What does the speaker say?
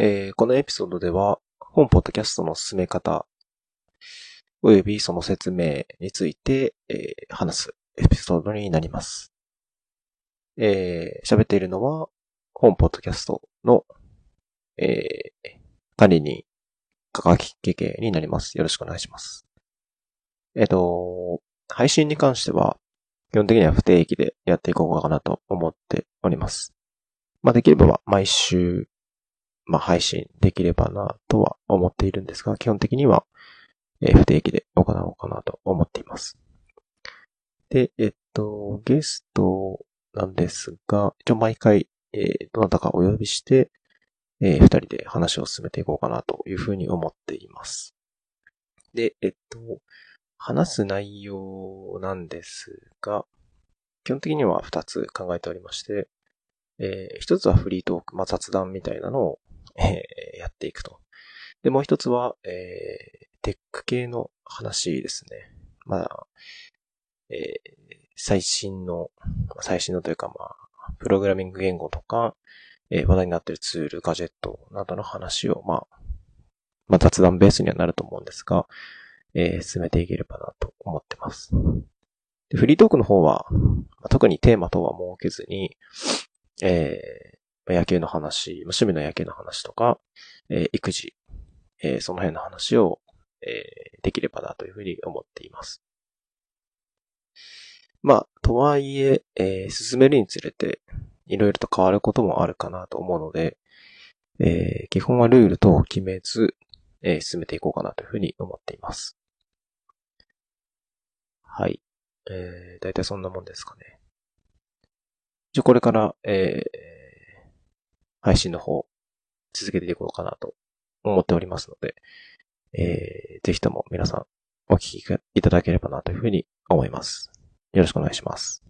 えーこのエピソードでは、本ポッドキャストの進め方、およびその説明について、えー話すエピソードになります。えー喋っているのは、本ポッドキャストの、えー管理人、かかきけけになります。よろしくお願いします。えっ、と、配信に関しては、基本的には不定期でやっていこうかなと思っております。まあ、できれば毎週、まあ、配信できればなとは思っているんですが、基本的には、え不定期で行おうかなと思っています。で、えっと、ゲストなんですが、一応毎回、えーどなたかお呼びして、えー二人で話を進めていこうかなというふうに思っています。で、えっと、話す内容なんですが、基本的には二つ考えておりまして、えー一つはフリートーク、まあ、雑談みたいなのを、えやっていくと。で、もう一つは、えテック系の話ですね。まあ、え最新の、最新のというか、まあ、プログラミング言語とか、え話題になっているツール、ガジェットなどの話を、まあ、まあ、雑談ベースにはなると思うんですが、えー進めていければなと思ってます。でフリートークの方は、まあ特にテーマ等は設けずに、えまあ野球の話、まあ趣味の野球の話とか、えー育児、えーその辺の話を、えーできればなというふうに思っています。まあ、とはいえ、えー進めるにつれて、いろいろと変わることもあるかなと思うので、えー基本はルール等を決めず、えー進めていこうかなというふうに思っています。はい。えー、だいたいそんなもんですかね。一応これから、えー配信の方、続けていこうかなと思っておりますので、えーぜひとも皆さんお聞きいただければなというふうに思います。よろしくお願いします。